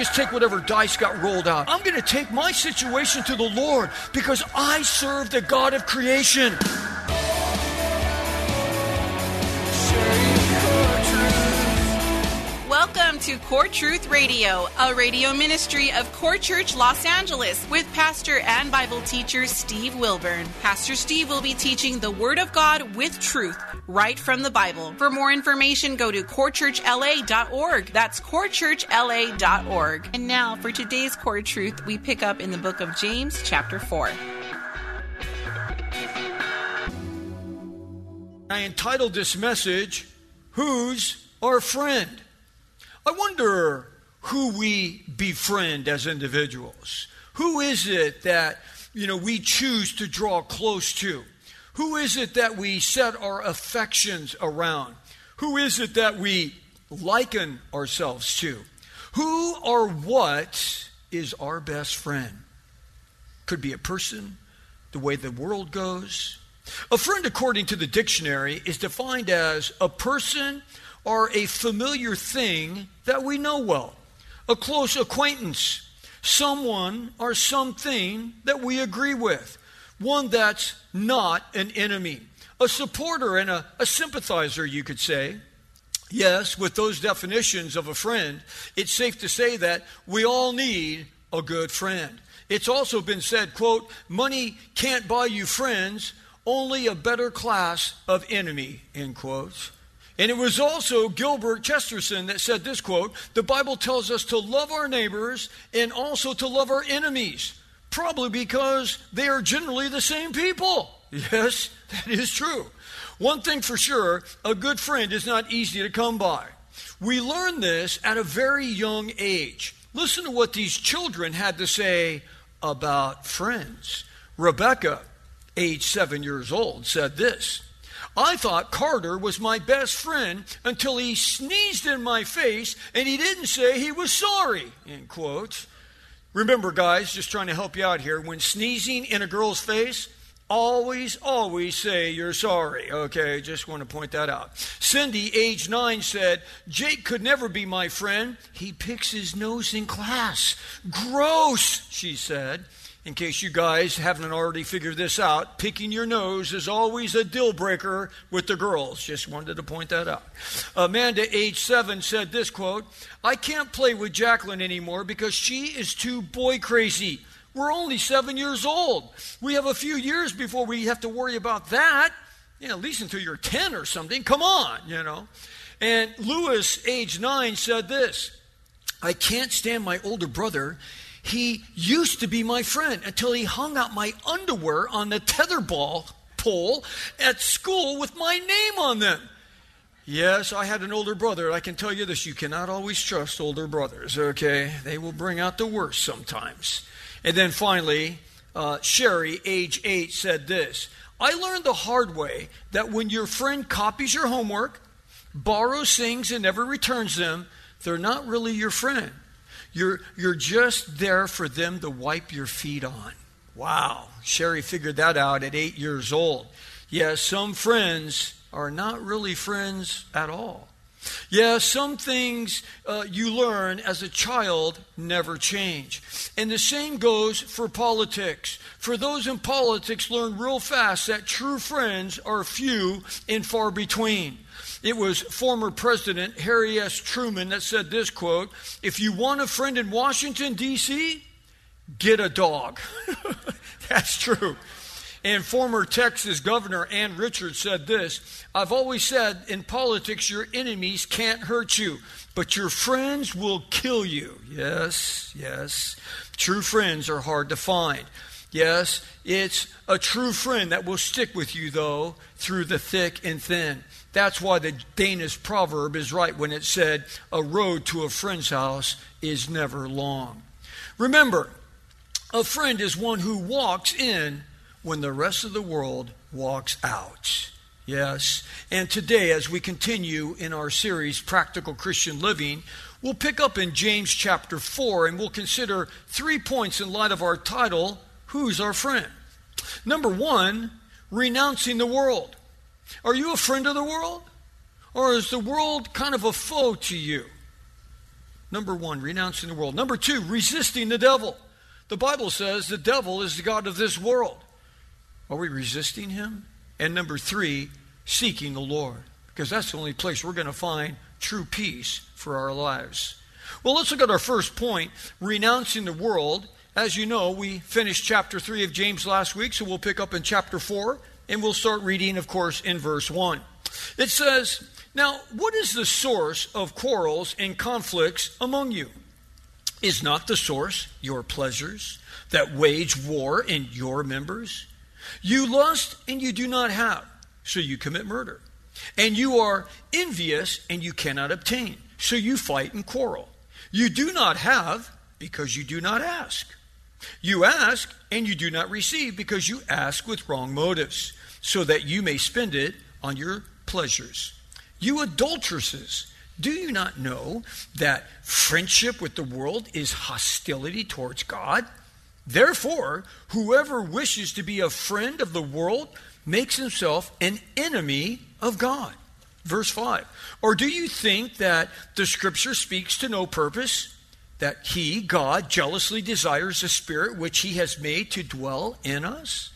Just take whatever dice got rolled out. I'm going to take my situation to the Lord because I serve the God of creation. To Core Truth Radio, a radio ministry of Core Church Los Angeles with pastor and Bible teacher Steve Wilburn. Pastor Steve will be teaching the Word of God with truth right from the Bible. For more information, go to corechurchla.org. That's corechurchla.org. And now for today's Core Truth, we pick up in the book of James, chapter 4. I entitled this message, Who's Our Friend? I wonder who we befriend as individuals. Who is it that, you know, we choose to draw close to? Who is it that we set our affections around? Who is it that we liken ourselves to? Who or what is our best friend? Could be a person, the way the world goes. A friend, according to the dictionary, is defined as a person or a familiar thing that we know well, a close acquaintance, someone or something that we agree with, one that's not an enemy, a supporter and a, a sympathizer, you could say. Yes, with those definitions of a friend, it's safe to say that we all need a good friend. It's also been said, quote, money can't buy you friends, only a better class of enemy, end quotes. And it was also Gilbert Chesterton that said this quote The Bible tells us to love our neighbors and also to love our enemies, probably because they are generally the same people. Yes, that is true. One thing for sure a good friend is not easy to come by. We learn this at a very young age. Listen to what these children had to say about friends. Rebecca, age seven years old, said this. I thought Carter was my best friend until he sneezed in my face and he didn't say he was sorry. End quote. Remember, guys, just trying to help you out here, when sneezing in a girl's face, always, always say you're sorry. Okay, just want to point that out. Cindy, age nine, said, Jake could never be my friend. He picks his nose in class. Gross, she said. In case you guys haven't already figured this out, picking your nose is always a deal breaker with the girls. Just wanted to point that out. Amanda, age seven, said this quote I can't play with Jacqueline anymore because she is too boy crazy. We're only seven years old. We have a few years before we have to worry about that. Know, at least until you're 10 or something. Come on, you know. And Lewis, age nine, said this I can't stand my older brother. He used to be my friend until he hung out my underwear on the tetherball pole at school with my name on them. Yes, I had an older brother. I can tell you this you cannot always trust older brothers, okay? They will bring out the worst sometimes. And then finally, uh, Sherry, age eight, said this I learned the hard way that when your friend copies your homework, borrows things, and never returns them, they're not really your friend. You're, you're just there for them to wipe your feet on. Wow. Sherry figured that out at eight years old. Yes, some friends are not really friends at all. Yeah, some things uh, you learn as a child never change. And the same goes for politics. For those in politics, learn real fast that true friends are few and far between. It was former President Harry S. Truman that said this quote If you want a friend in Washington, D.C., get a dog. That's true. And former Texas Governor Ann Richards said this I've always said in politics, your enemies can't hurt you, but your friends will kill you. Yes, yes. True friends are hard to find. Yes, it's a true friend that will stick with you, though, through the thick and thin. That's why the Danish proverb is right when it said, A road to a friend's house is never long. Remember, a friend is one who walks in when the rest of the world walks out. Yes. And today, as we continue in our series, Practical Christian Living, we'll pick up in James chapter 4 and we'll consider three points in light of our title Who's Our Friend? Number one, renouncing the world. Are you a friend of the world? Or is the world kind of a foe to you? Number one, renouncing the world. Number two, resisting the devil. The Bible says the devil is the God of this world. Are we resisting him? And number three, seeking the Lord, because that's the only place we're going to find true peace for our lives. Well, let's look at our first point renouncing the world. As you know, we finished chapter 3 of James last week, so we'll pick up in chapter 4, and we'll start reading, of course, in verse 1. It says, Now, what is the source of quarrels and conflicts among you? Is not the source your pleasures that wage war in your members? You lust and you do not have so you commit murder. And you are envious, and you cannot obtain, so you fight and quarrel. You do not have, because you do not ask. You ask, and you do not receive, because you ask with wrong motives, so that you may spend it on your pleasures. You adulteresses, do you not know that friendship with the world is hostility towards God? Therefore, whoever wishes to be a friend of the world makes himself an enemy of God. Verse 5. Or do you think that the scripture speaks to no purpose? That he, God, jealously desires the spirit which he has made to dwell in us?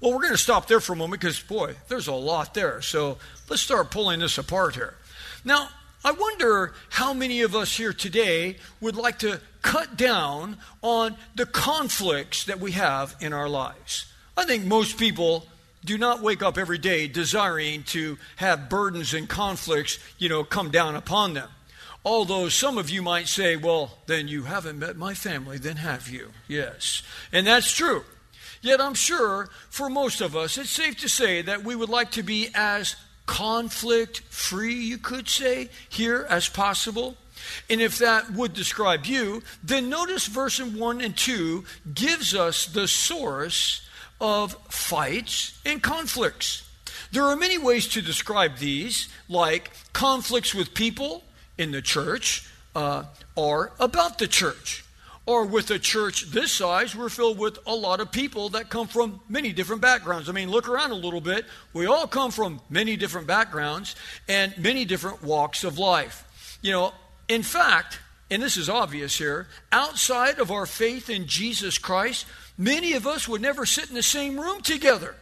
Well, we're going to stop there for a moment because, boy, there's a lot there. So let's start pulling this apart here. Now, I wonder how many of us here today would like to cut down on the conflicts that we have in our lives. I think most people do not wake up every day desiring to have burdens and conflicts, you know, come down upon them. Although some of you might say, well, then you haven't met my family, then have you? Yes. And that's true. Yet I'm sure for most of us, it's safe to say that we would like to be as conflict free, you could say, here as possible. And if that would describe you, then notice verse 1 and 2 gives us the source of fights and conflicts. There are many ways to describe these, like conflicts with people in the church uh, or about the church. Or with a church this size, we're filled with a lot of people that come from many different backgrounds. I mean, look around a little bit. We all come from many different backgrounds and many different walks of life. You know, in fact, and this is obvious here, outside of our faith in Jesus Christ, Many of us would never sit in the same room together.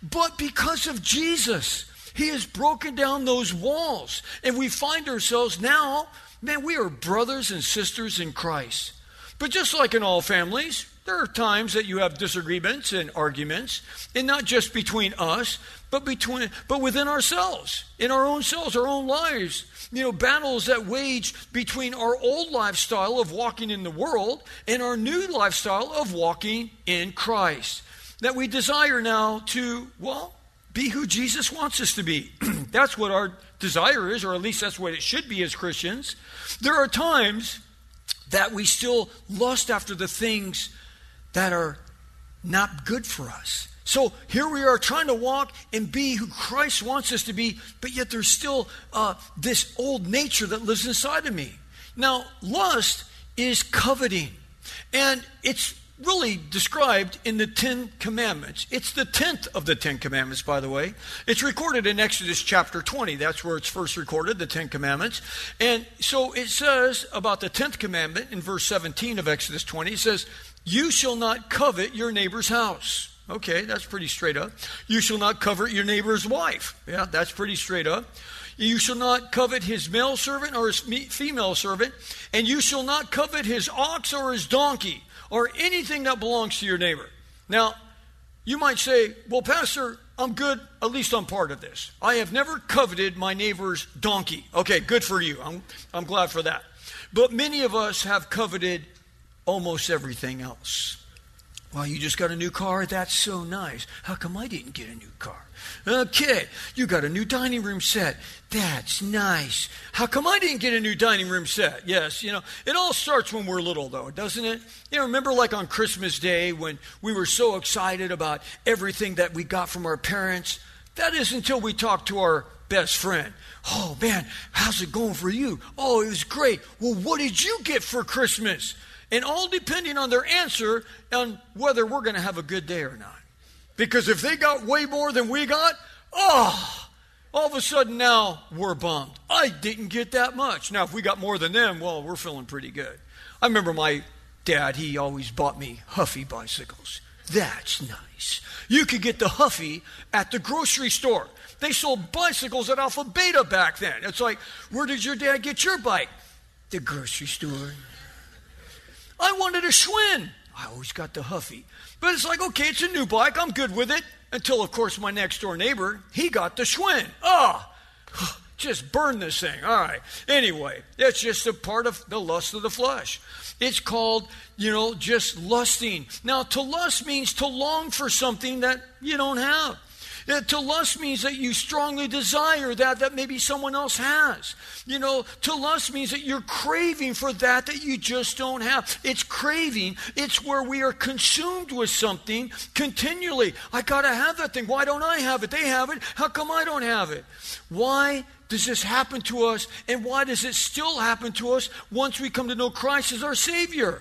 But because of Jesus, He has broken down those walls. And we find ourselves now, man, we are brothers and sisters in Christ. But just like in all families, there are times that you have disagreements and arguments, and not just between us, but between but within ourselves, in our own selves, our own lives. You know, battles that wage between our old lifestyle of walking in the world and our new lifestyle of walking in Christ. That we desire now to, well, be who Jesus wants us to be. that's what our desire is, or at least that's what it should be as Christians. There are times that we still lust after the things that are not good for us. So here we are trying to walk and be who Christ wants us to be, but yet there's still uh, this old nature that lives inside of me. Now, lust is coveting, and it's really described in the Ten Commandments. It's the tenth of the Ten Commandments, by the way. It's recorded in Exodus chapter 20. That's where it's first recorded, the Ten Commandments. And so it says about the tenth commandment in verse 17 of Exodus 20, it says, You shall not covet your neighbor's house. Okay, that's pretty straight up. You shall not covet your neighbor's wife. Yeah, that's pretty straight up. You shall not covet his male servant or his female servant, and you shall not covet his ox or his donkey or anything that belongs to your neighbor. Now, you might say, well, Pastor, I'm good. At least I'm part of this. I have never coveted my neighbor's donkey. Okay, good for you. I'm, I'm glad for that. But many of us have coveted almost everything else. Well, you just got a new car? That's so nice. How come I didn't get a new car? Uh, okay, you got a new dining room set. That's nice. How come I didn't get a new dining room set? Yes, you know, it all starts when we're little, though, doesn't it? You know, remember like on Christmas Day when we were so excited about everything that we got from our parents? That is until we talk to our best friend. Oh, man, how's it going for you? Oh, it was great. Well, what did you get for Christmas? And all depending on their answer on whether we're going to have a good day or not. Because if they got way more than we got, oh, all of a sudden now we're bummed. I didn't get that much. Now, if we got more than them, well, we're feeling pretty good. I remember my dad, he always bought me Huffy bicycles. That's nice. You could get the Huffy at the grocery store. They sold bicycles at Alpha Beta back then. It's like, where did your dad get your bike? The grocery store. I wanted a Schwinn. I always got the Huffy. But it's like, okay, it's a new bike. I'm good with it. Until, of course, my next door neighbor, he got the Schwinn. Oh, ah, just burn this thing. All right. Anyway, it's just a part of the lust of the flesh. It's called, you know, just lusting. Now, to lust means to long for something that you don't have. To lust means that you strongly desire that that maybe someone else has. You know, to lust means that you're craving for that that you just don't have. It's craving. It's where we are consumed with something continually. I got to have that thing. Why don't I have it? They have it. How come I don't have it? Why does this happen to us? And why does it still happen to us once we come to know Christ as our Savior?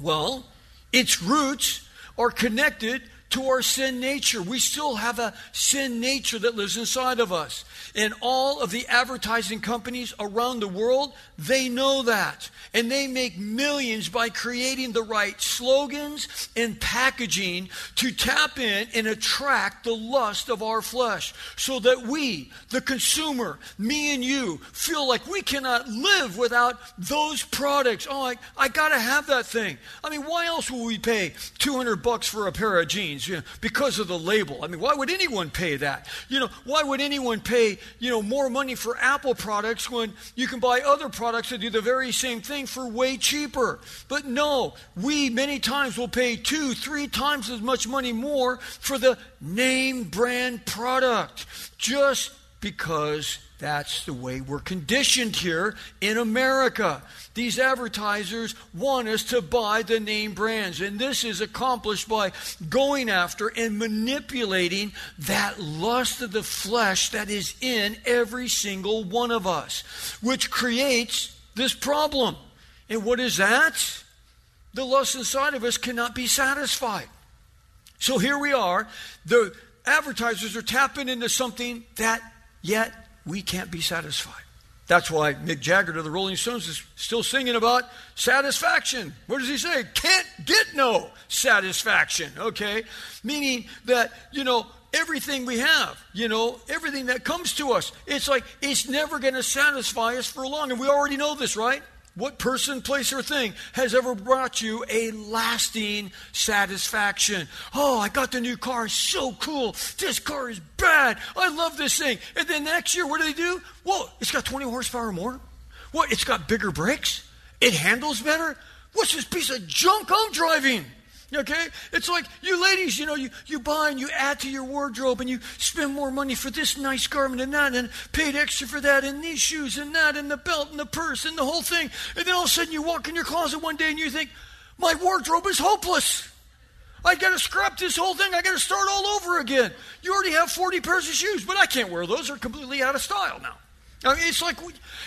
Well, its roots are connected to our sin nature. We still have a sin nature that lives inside of us. And all of the advertising companies around the world, they know that. And they make millions by creating the right slogans and packaging to tap in and attract the lust of our flesh so that we, the consumer, me and you, feel like we cannot live without those products. Oh, I, I got to have that thing. I mean, why else will we pay 200 bucks for a pair of jeans? You know, because of the label. I mean, why would anyone pay that? You know, why would anyone pay you know, more money for Apple products when you can buy other products that do the very same thing for way cheaper. But no, we many times will pay two, three times as much money more for the name brand product just because that's the way we're conditioned here in America. These advertisers want us to buy the name brands, and this is accomplished by going after and manipulating that lust of the flesh that is in every single one of us, which creates this problem. And what is that? The lust inside of us cannot be satisfied. So here we are. The advertisers are tapping into something that yet we can't be satisfied. That's why Mick Jagger to the Rolling Stones is still singing about satisfaction. What does he say? Can't get no satisfaction, okay? Meaning that, you know, everything we have, you know, everything that comes to us, it's like it's never going to satisfy us for long. And we already know this, right? What person, place, or thing has ever brought you a lasting satisfaction? Oh, I got the new car. So cool. This car is bad. I love this thing. And then next year, what do they do? Whoa, it's got 20 horsepower more. What? It's got bigger brakes. It handles better. What's this piece of junk I'm driving? Okay? It's like you ladies, you know, you, you buy and you add to your wardrobe and you spend more money for this nice garment and that and paid extra for that and these shoes and that and the belt and the purse and the whole thing. And then all of a sudden you walk in your closet one day and you think, my wardrobe is hopeless. I got to scrap this whole thing. I got to start all over again. You already have 40 pairs of shoes, but I can't wear those. They're completely out of style now. I mean, it's like,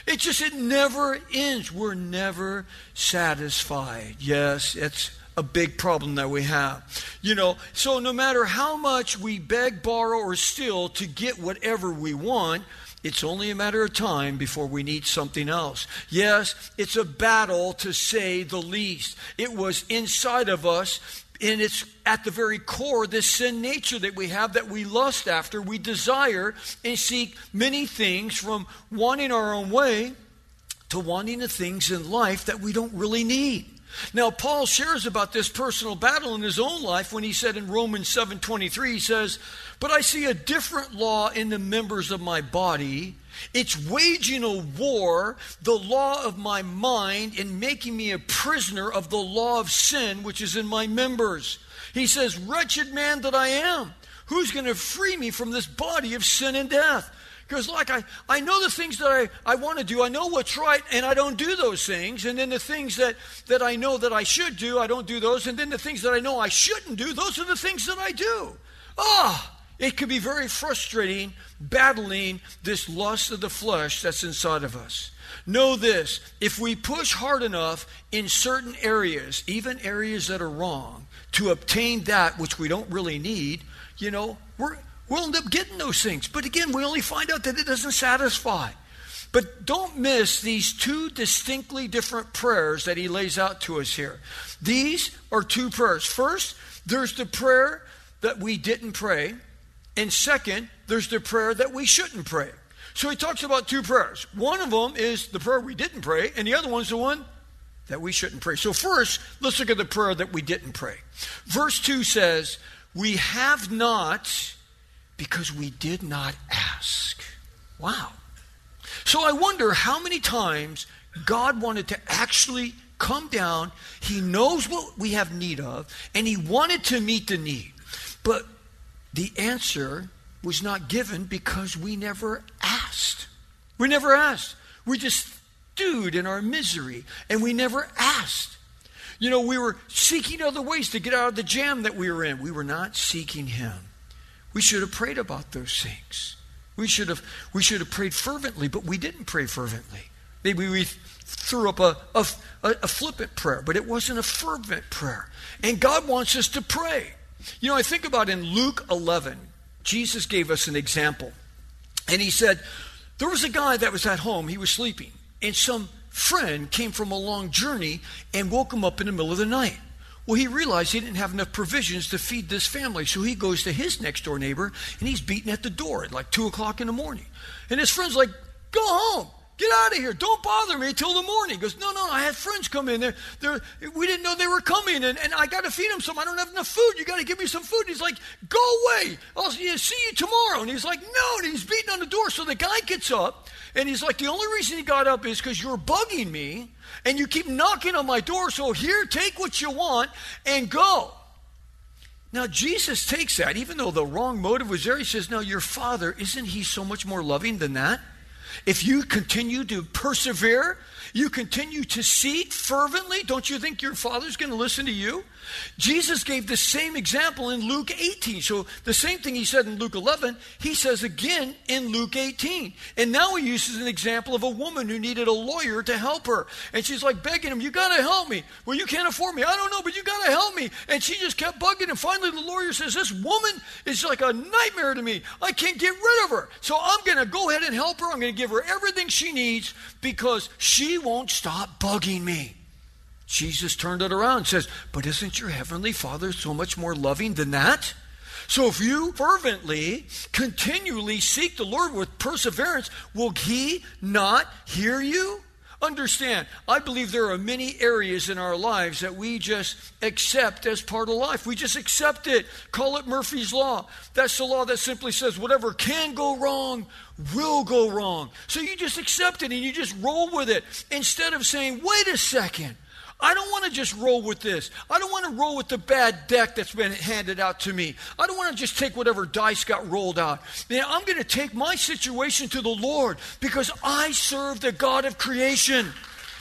it just, it never ends. We're never satisfied. Yes, it's a big problem that we have. You know, so no matter how much we beg, borrow, or steal to get whatever we want, it's only a matter of time before we need something else. Yes, it's a battle to say the least. It was inside of us, and it's at the very core this sin nature that we have that we lust after, we desire and seek many things from wanting our own way to wanting the things in life that we don't really need. Now, Paul shares about this personal battle in his own life when he said in Romans 7:23, he says, "But I see a different law in the members of my body, It's waging a war, the law of my mind, and making me a prisoner of the law of sin which is in my members. He says, Wretched man that I am, who's going to free me from this body of sin and death? Because, like, I, I know the things that I, I want to do. I know what's right, and I don't do those things. And then the things that, that I know that I should do, I don't do those. And then the things that I know I shouldn't do, those are the things that I do. Ah! Oh, it can be very frustrating battling this lust of the flesh that's inside of us. Know this if we push hard enough in certain areas, even areas that are wrong, to obtain that which we don't really need, you know, we're, we'll end up getting those things. But again, we only find out that it doesn't satisfy. But don't miss these two distinctly different prayers that he lays out to us here. These are two prayers. First, there's the prayer that we didn't pray. And second, there's the prayer that we shouldn't pray. So he talks about two prayers. One of them is the prayer we didn't pray, and the other one's the one that we shouldn't pray. So first, let's look at the prayer that we didn't pray. Verse 2 says, We have not because we did not ask. Wow. So I wonder how many times God wanted to actually come down. He knows what we have need of, and He wanted to meet the need. But the answer was not given because we never asked. We never asked. We just stewed in our misery, and we never asked. You know, we were seeking other ways to get out of the jam that we were in. We were not seeking Him. We should have prayed about those things. We should have, we should have prayed fervently, but we didn't pray fervently. Maybe we threw up a, a, a flippant prayer, but it wasn't a fervent prayer. And God wants us to pray. You know, I think about in Luke 11, Jesus gave us an example. And he said, There was a guy that was at home, he was sleeping, and some friend came from a long journey and woke him up in the middle of the night. Well, he realized he didn't have enough provisions to feed this family, so he goes to his next door neighbor and he's beating at the door at like 2 o'clock in the morning. And his friend's like, Go home. Get out of here. Don't bother me till the morning. He goes, No, no, I had friends come in. They're, they're, we didn't know they were coming, and, and I got to feed them some. I don't have enough food. You got to give me some food. He's like, Go away. I'll see you, see you tomorrow. And he's like, No. And he's beating on the door. So the guy gets up, and he's like, The only reason he got up is because you're bugging me, and you keep knocking on my door. So here, take what you want and go. Now, Jesus takes that, even though the wrong motive was there. He says, Now, your father, isn't he so much more loving than that? If you continue to persevere, you continue to seek fervently, don't you think your Father's going to listen to you? Jesus gave the same example in Luke 18. So the same thing he said in Luke 11, he says again in Luke 18. And now he uses an example of a woman who needed a lawyer to help her. And she's like begging him, You got to help me. Well, you can't afford me. I don't know, but you got to help me. And she just kept bugging him. Finally, the lawyer says, This woman is like a nightmare to me. I can't get rid of her. So I'm going to go ahead and help her. I'm going to give her everything she needs because she won't stop bugging me. Jesus turned it around and says, But isn't your heavenly Father so much more loving than that? So if you fervently, continually seek the Lord with perseverance, will He not hear you? Understand, I believe there are many areas in our lives that we just accept as part of life. We just accept it. Call it Murphy's Law. That's the law that simply says whatever can go wrong will go wrong. So you just accept it and you just roll with it instead of saying, wait a second. I don't want to just roll with this. I don't want to roll with the bad deck that's been handed out to me. I don't want to just take whatever dice got rolled out. Man, I'm going to take my situation to the Lord because I serve the God of creation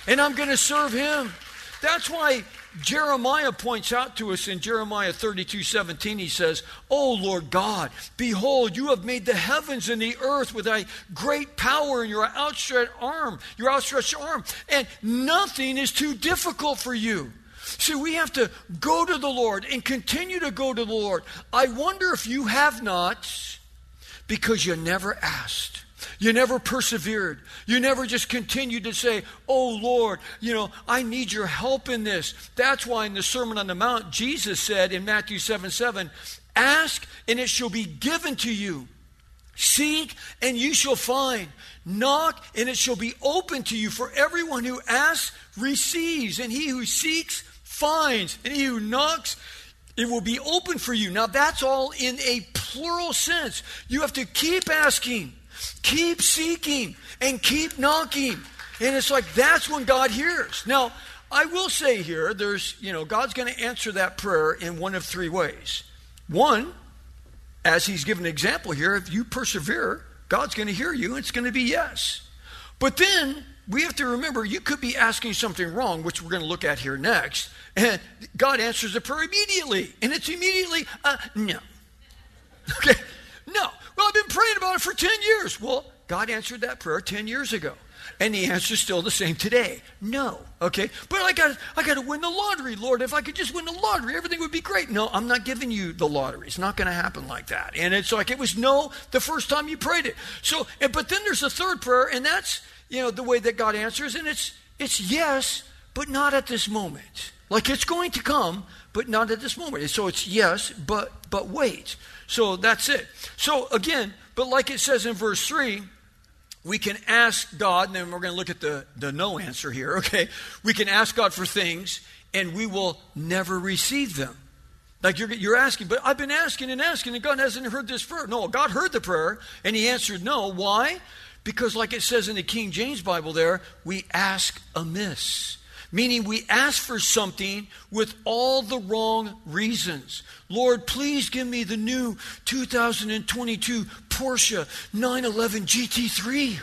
and I'm going to serve Him. That's why Jeremiah points out to us in Jeremiah 32 17, he says, O Lord God, behold, you have made the heavens and the earth with a great power in your outstretched arm, your outstretched arm, and nothing is too difficult for you. See, we have to go to the Lord and continue to go to the Lord. I wonder if you have not because you never asked. You never persevered. You never just continued to say, Oh Lord, you know, I need your help in this. That's why in the Sermon on the Mount, Jesus said in Matthew 7 7, Ask and it shall be given to you. Seek and you shall find. Knock and it shall be open to you. For everyone who asks receives, and he who seeks finds, and he who knocks it will be open for you. Now, that's all in a plural sense. You have to keep asking. Keep seeking and keep knocking. And it's like that's when God hears. Now, I will say here, there's, you know, God's going to answer that prayer in one of three ways. One, as He's given an example here, if you persevere, God's going to hear you, it's going to be yes. But then we have to remember you could be asking something wrong, which we're going to look at here next, and God answers the prayer immediately. And it's immediately, uh, no. Okay? No. Well, I've been praying about it for 10 years. Well, God answered that prayer 10 years ago. And the answer is still the same today. No. Okay? But I got I got to win the lottery, Lord. If I could just win the lottery, everything would be great. No, I'm not giving you the lottery. It's not going to happen like that. And it's like it was no the first time you prayed it. So, but then there's a third prayer, and that's you know the way that God answers, and it's it's yes, but not at this moment. Like it's going to come, but not at this moment. So it's yes, but but wait. So that's it. So again, but like it says in verse 3, we can ask God, and then we're going to look at the, the no answer here, okay? We can ask God for things, and we will never receive them. Like you're, you're asking, but I've been asking and asking, and God hasn't heard this prayer. No, God heard the prayer, and He answered no. Why? Because, like it says in the King James Bible there, we ask amiss meaning we ask for something with all the wrong reasons. Lord, please give me the new 2022 Porsche 911 GT3.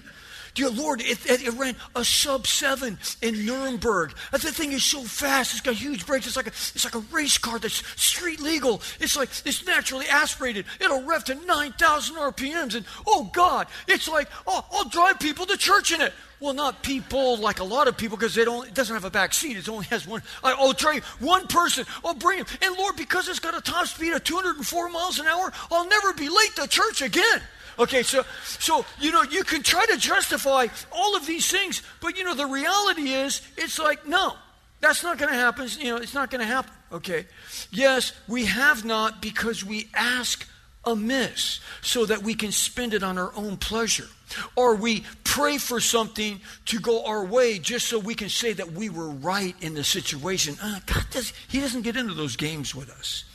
Dear Lord, it, it, it, ran a sub seven in Nürburgring. The thing is so fast; it's got huge brakes. It's like a it's like a race car that's street legal. It's like it's naturally aspirated. It'll rev to nine thousand RPMs, and oh God, it's like oh, I'll drive people to church in it. Well, not people like a lot of people because it, it doesn't have a back seat. It only has one. I, will drive one person. I'll bring him. And Lord, because it's got a top speed of 204 miles an hour, I'll never be late to church again. Okay, so so you know you can try to justify all of these things, but you know the reality is it's like no, that's not going to happen. You know, it's not going to happen. Okay, yes, we have not because we ask amiss so that we can spend it on our own pleasure. Or we pray for something to go our way just so we can say that we were right in the situation. Uh, God does, He doesn't get into those games with us.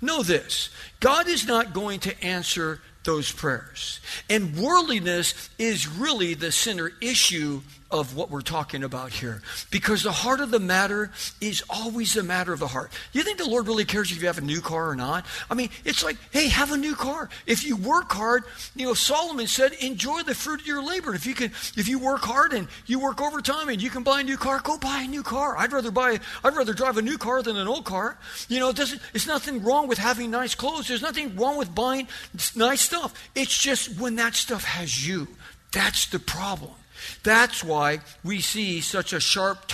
Know this God is not going to answer those prayers. And worldliness is really the center issue of what we're talking about here. Because the heart of the matter is always a matter of the heart. You think the Lord really cares if you have a new car or not? I mean, it's like, hey, have a new car. If you work hard, you know, Solomon said, enjoy the fruit of your labor. If you can, if you work hard and you work overtime and you can buy a new car, go buy a new car. I'd rather buy, I'd rather drive a new car than an old car. You know, it doesn't, it's nothing wrong with having nice clothes. There's nothing wrong with buying nice stuff. It's just when that stuff has you. That's the problem. That's why we see such a sharp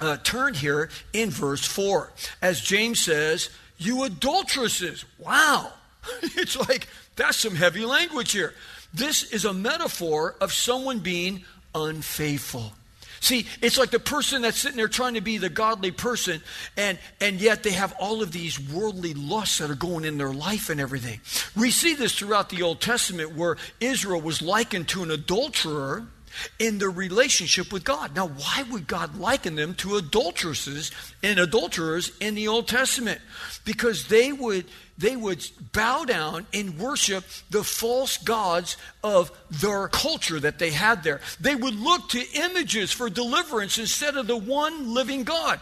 uh, turn here in verse 4. As James says, You adulteresses. Wow. it's like, that's some heavy language here. This is a metaphor of someone being unfaithful. See, it's like the person that's sitting there trying to be the godly person, and, and yet they have all of these worldly lusts that are going in their life and everything. We see this throughout the Old Testament where Israel was likened to an adulterer in their relationship with God. Now, why would God liken them to adulteresses and adulterers in the Old Testament? Because they would they would bow down and worship the false gods of their culture that they had there. They would look to images for deliverance instead of the one living God.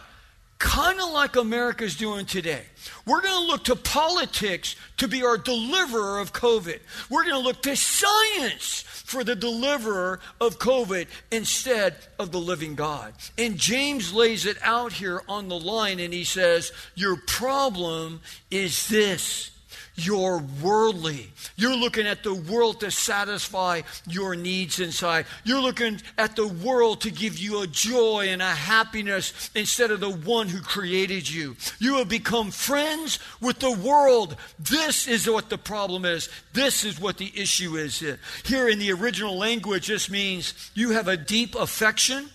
Kind of like America's doing today. We're going to look to politics to be our deliverer of COVID. We're going to look to science for the deliverer of COVID instead of the living God. And James lays it out here on the line and he says, Your problem is this you're worldly. You're looking at the world to satisfy your needs inside. You're looking at the world to give you a joy and a happiness instead of the one who created you. You have become friends with the world. This is what the problem is. This is what the issue is. Here in the original language, this means you have a deep affection,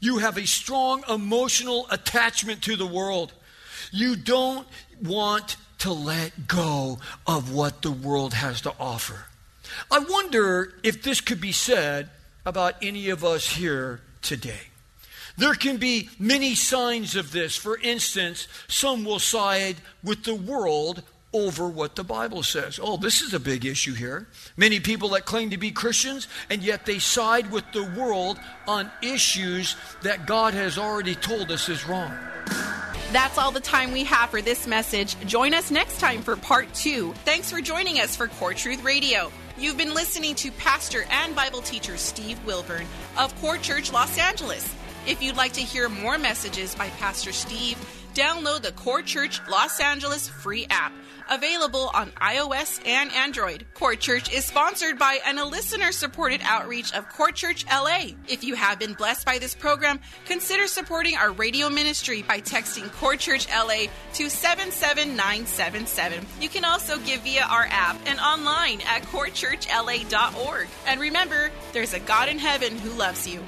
you have a strong emotional attachment to the world. You don't want to let go of what the world has to offer. I wonder if this could be said about any of us here today. There can be many signs of this. For instance, some will side with the world over what the Bible says. Oh, this is a big issue here. Many people that claim to be Christians, and yet they side with the world on issues that God has already told us is wrong. That's all the time we have for this message. Join us next time for part two. Thanks for joining us for Core Truth Radio. You've been listening to pastor and Bible teacher Steve Wilburn of Core Church Los Angeles. If you'd like to hear more messages by Pastor Steve, download the Core Church Los Angeles free app available on iOS and Android. Core Church is sponsored by and a listener supported outreach of Core Church LA. If you have been blessed by this program, consider supporting our radio ministry by texting Core Church LA to 77977. You can also give via our app and online at corechurchla.org. And remember, there's a God in heaven who loves you.